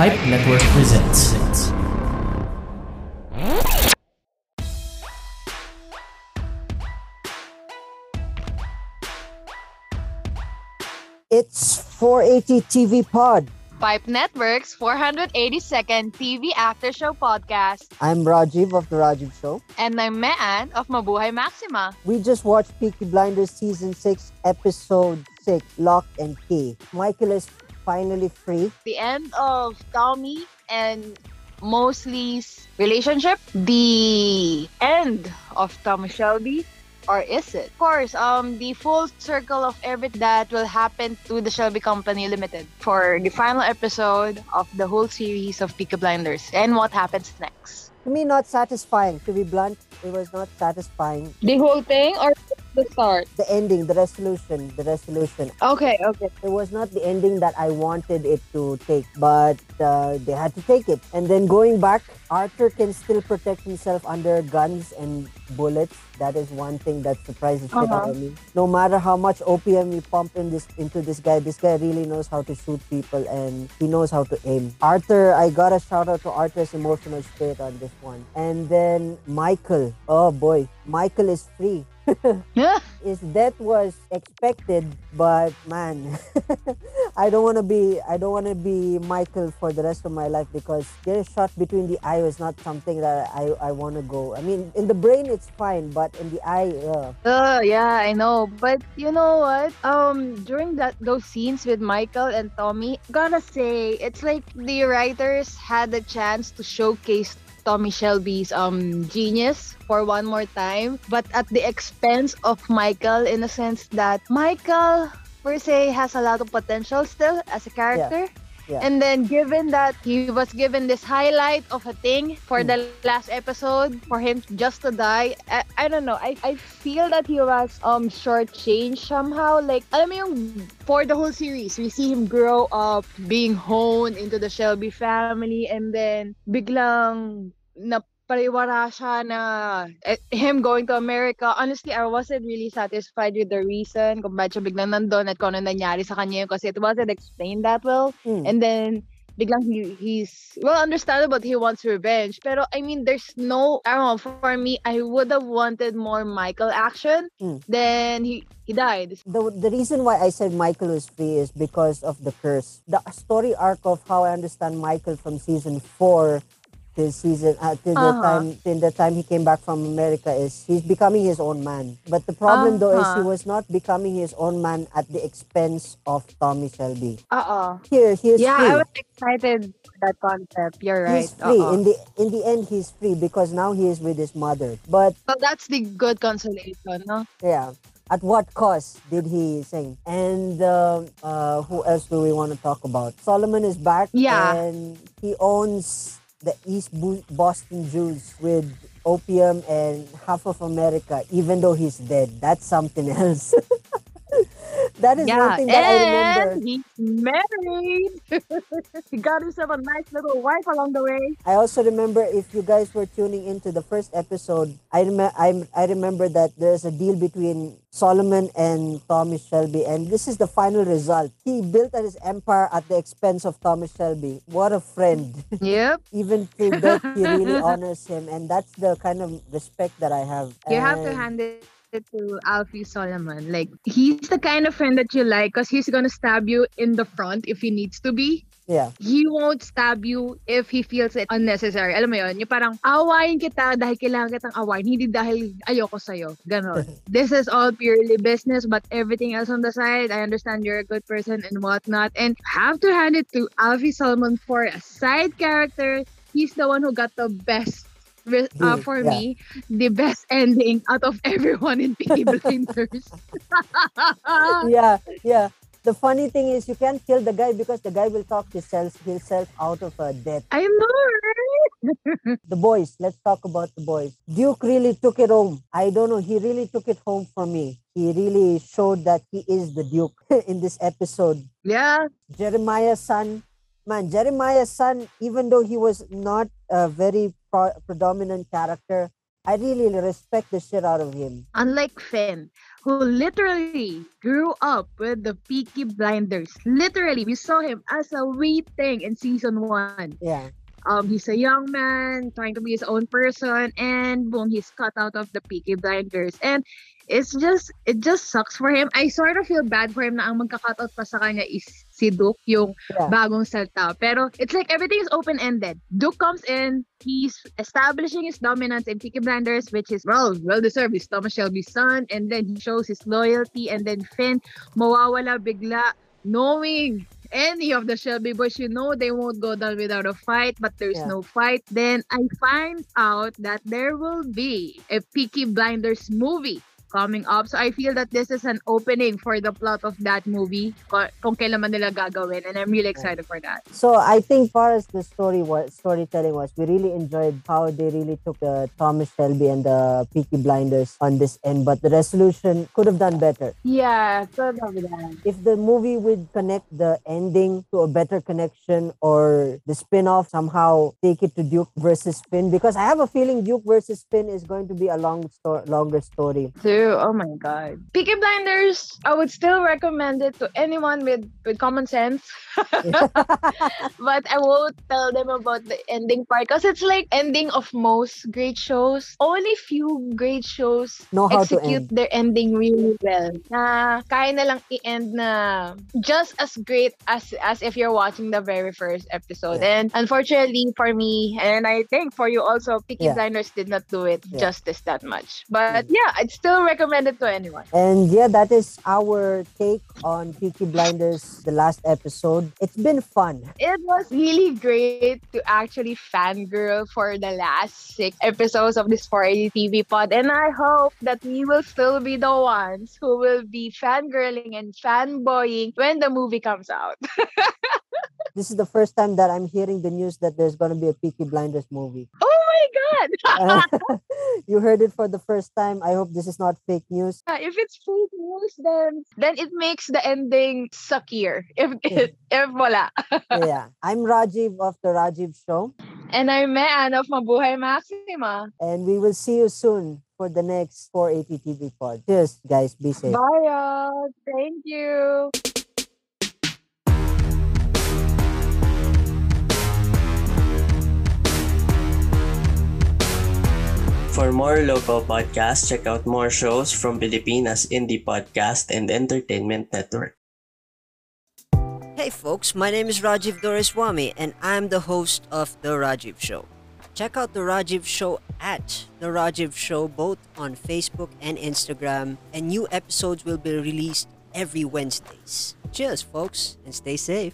Pipe Network presents. It's 480 TV Pod. Pipe Network's 482nd TV After Show podcast. I'm Rajiv of The Rajiv Show. And I'm Mean of Mabuhay Maxima. We just watched Peaky Blinders Season 6, Episode 6, Lock and Key. Michael is finally free. The end of Tommy and Mosley's relationship. The end of Tommy Shelby. Or is it? Of course, um, the full circle of everything that will happen to the Shelby Company Limited for the final episode of the whole series of Peaky Blinders and what happens next. To me, not satisfying. To be blunt, it was not satisfying. The whole thing or the start? The ending, the resolution, the resolution. Okay, okay. It was not the ending that I wanted it to take, but uh, they had to take it. And then going back, Arthur can still protect himself under guns and bullets. That is one thing that surprises Uh-huh. of me. No matter how much opium you pump in this into this guy, this guy really knows how to shoot people and he knows how to aim. Arthur, I gotta shout out to Arthur's emotional state on this one. And then Michael, oh boy, Michael is free. His death was expected, but man, I don't want to be I don't want to be Michael for the rest of my life because getting shot between the eye was not something that I I want to go. I mean, in the brain it's fine, but in the eye, uh, Uh, yeah, I know. But you know what? Um, during that those scenes with Michael and Tommy, gotta say, it's like the writers had the chance to showcase Tommy Shelby's um genius for one more time, but at the expense of Michael in the sense that Michael per se has a lot of potential still as a character. Yeah. And then given that he was given this highlight of a thing for Hmm. the last episode for him just to die, I, I don't know. I, I feel that he was um shortchanged somehow. Like alam mo yung for the whole series, we see him grow up being honed into the Shelby family and then biglang na pariwara siya na eh, him going to America. Honestly, I wasn't really satisfied with the reason kung bakit siya biglang nandun at kung ano nangyari sa kanya kasi it wasn't explained that well. hmm, And then biglang he, he's well understandable he wants revenge. Pero I mean there's no I don't know, for me I would have wanted more Michael action. Mm. Then he he died. the the reason why I said Michael was free is because of the curse. The story arc of how I understand Michael from season four till season uh, till the Uh-huh. time till the time he came back from America is he's becoming his own man. But the problem though is he Uh-huh. was not becoming his own man at the expense of Tommy Shelby. Uh-uh. Here he is Yeah, free. I was excited for that concept. You're right. He's free. Uh-uh. In the in the end he's free because now he is with his mother. But So that's the good consolation, no? Yeah. At what cost did he sing? And uh, uh, who else do we want to talk about? Solomon is back. Yeah. And he owns the East Boston Jews with opium and half of America, even though he's dead. That's something else. That is one thing that I remember. and he's married. he got himself a nice little wife along the way. I also remember if you guys were tuning into the first episode, I rem- I, I remember that there's a deal between Solomon and Thomas Shelby, and this is the final result. He built his empire at the expense of Thomas Shelby. What a friend! Yep. Even death, he really honors him, and that's the kind of respect that I have. You have to hand it to Alfie Solomon. Like, he's the kind of friend that you like because he's gonna stab you in the front if he needs to be. Yeah, He won't stab you if he feels it unnecessary. Alam mo yun? Yung parang, awayin kita dahil kailangan kitang awayin, hindi dahil ayoko sa'yo. Ganon. this is all purely business, but everything else on the side, I understand you're a good person and whatnot. And have to hand it to Alfie Solomon for a side character. He's the one who got the best uh, for yeah. me, the best ending out of everyone in Peaky Blinders. yeah, yeah. The funny thing is, you can't kill the guy because the guy will talk himself, himself out of a death. I know, right? The boys, let's talk about the boys. Duke really took it home. I don't know, he really took it home for me. He really showed that he is the Duke in this episode. Yeah. Jeremiah's son, man, Jeremiah's son, even though he was not a very pro- predominant character, I really respect the shit out of him. Unlike Finn, who literally grew up with the Peaky Blinders. Literally, we saw him as a wee thing in season one. Yeah. Um, he's a young man trying to be his own person, and boom, he's cut out of the Peaky Blinders. And it's just, it just sucks for him. I sort of feel bad for him na ang magka-cut out pa sa kanya is si Duke, yung Yeah. bagong salta. Pero it's like everything is open-ended. Duke comes in, he's establishing his dominance in Peaky Blinders, which is, well, well-deserved. He's Thomas Shelby's son, and then he shows his loyalty, and then Finn, mawawala bigla, knowing any of the Shelby boys, you know they won't go down without a fight, but there's Yeah. no fight. Then I find out that there will be a Peaky Blinders movie coming up. So I feel that this is an opening for the plot of that movie kung kailan man nila gagawin. And I'm really excited for that. So I think far as the story was storytelling was, we really enjoyed how they really took the Thomas Shelby and the Peaky Blinders on this end, but the resolution could have done better. Yeah, probably that. If the movie would connect the ending to a better connection or the spin-off somehow take it to Duke versus Finn, because I have a feeling Duke versus Finn is going to be a long sto- longer story. True. Oh my god. Peaky Blinders, I would still recommend it to anyone with, with common sense. but I won't tell them about the ending part because it's like ending of most great shows. Only few great shows Know how to execute end. their ending really well. Na kaya na lang i-end na just as great as as if you're watching the very first episode. Yeah. And unfortunately for me, and I think for you also, Peaky Yeah. Blinders did not do it Yeah. Justice that much. But yeah, I'd still recommend it to anyone. And yeah, that is our take on Peaky Blinders, the last episode. It's been fun. It was really great to actually fangirl for the last six episodes of this 480 TV pod. And I hope that we will still be the ones who will be fangirling and fanboying when the movie comes out. This is the first time that I'm hearing the news that there's going to be a Peaky Blinders movie. oh! Uh, you heard it for the first time. I hope this is not fake news. if it's fake news, then then it makes the ending suckier. If if, if wala. yeah. I'm Rajiv of the Rajiv Show, And I'm Mean of Mabuhay Maxima. and we will see you soon for the next 480 TV pod. Cheers, guys. Be safe. Bye, y'all. Thank you. For more local podcasts, check out more shows from Pilipinas Indie Podcast and Entertainment Network. Hey folks, my name is Rajiv Doreswamy and I'm the host of The Rajiv Show. Check out The Rajiv Show at The Rajiv Show both on Facebook and Instagram, and new episodes will be released every Wednesdays. Cheers, folks, and stay safe.